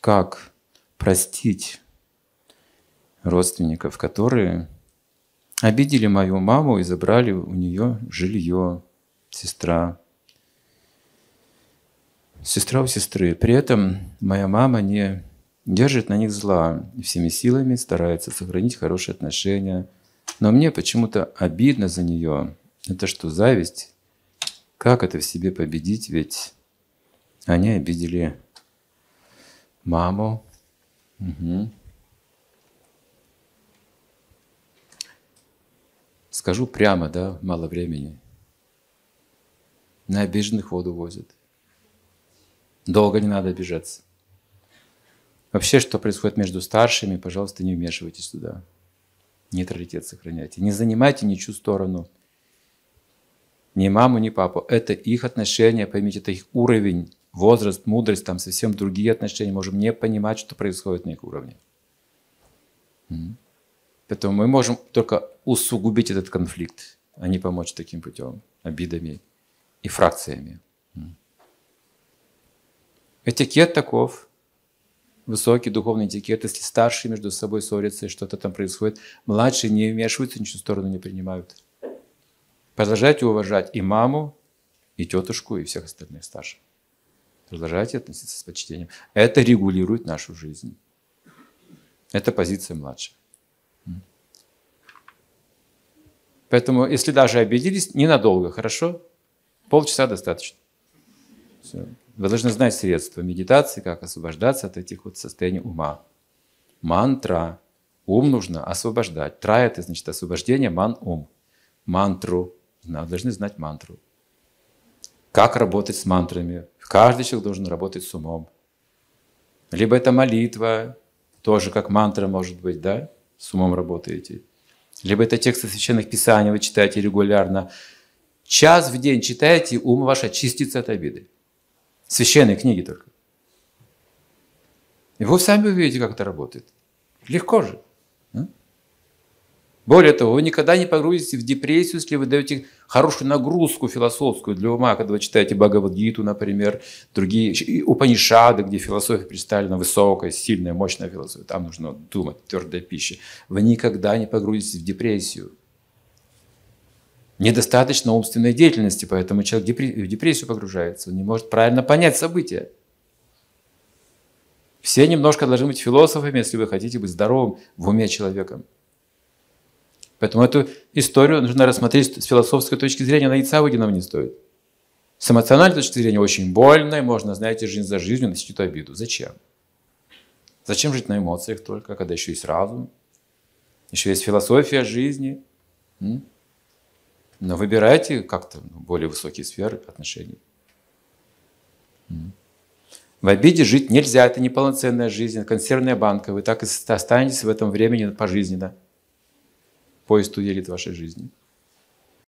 как простить родственников, которые обидели мою маму и забрали у нее жилье, сестра. Сестра у сестры. При этом моя мама не держит на них зла и всеми силами старается сохранить хорошие отношения. Но мне почему-то обидно за нее. Это что, зависть? Как это в себе победить? Ведь они обидели маму. Угу. Скажу прямо, да, мало времени. На обиженных воду возят. Долго не надо обижаться. Вообще, что происходит между старшими, пожалуйста, не вмешивайтесь туда. Нейтралитет сохраняйте. Не занимайте ничью сторону. Ни маму, ни папу. Это их отношения, поймите, это их уровень, возраст, мудрость, там совсем другие отношения. Можем не понимать, что происходит на их уровне. Поэтому мы можем только усугубить этот конфликт, а не помочь таким путем, обидами и фракциями. Этикет таков, высокий духовный этикет, если старшие между собой ссорятся и что-то там происходит, младшие не вмешиваются, в сторону не принимают. Продолжайте уважать и маму, и тетушку, и всех остальных старших. Продолжайте относиться с почтением. Это регулирует нашу жизнь. Это позиция младших. Поэтому, если даже обиделись, ненадолго, хорошо? Полчаса достаточно. Все. Вы должны знать средства медитации, как освобождаться от этих вот состояний ума. Мантра. Ум нужно освобождать. Тра – это значит освобождение, ман – ум. Мантру. Вы должны знать мантру. Как работать с мантрами? Каждый человек должен работать с умом. Либо это молитва, тоже как мантра может быть, да? С умом работаете. Либо это тексты священных писаний вы читаете регулярно. Час в день читаете, ум ваш очистится от обиды. Священные книги только. И вы сами увидите, как это работает. Легко же. Более того, вы никогда не погрузитесь в депрессию, если вы даете хорошую нагрузку философскую для ума, когда вы читаете Бхагавадгиту, например, другие Упанишады, где философия представлена высокая, сильная, мощная философия. Там нужно думать, твердая пища. Вы никогда не погрузитесь в депрессию. Недостаточно умственной деятельности, поэтому человек в депрессию погружается, он не может правильно понять события. Все немножко должны быть философами, если вы хотите быть здоровым в уме человеком. Поэтому эту историю нужно рассмотреть с философской точки зрения, на яйца выеденного не стоит. С эмоциональной точки зрения очень больно, и можно, знаете, жизнь за жизнью носить эту обиду. Зачем? Зачем жить на эмоциях только, когда еще есть разум, еще есть философия жизни? Но выбирайте как-то более высокие сферы отношений. В обиде жить нельзя, это неполноценная жизнь, консервная банка. Вы так и останетесь в этом времени пожизненно поезд уедет в вашей жизни.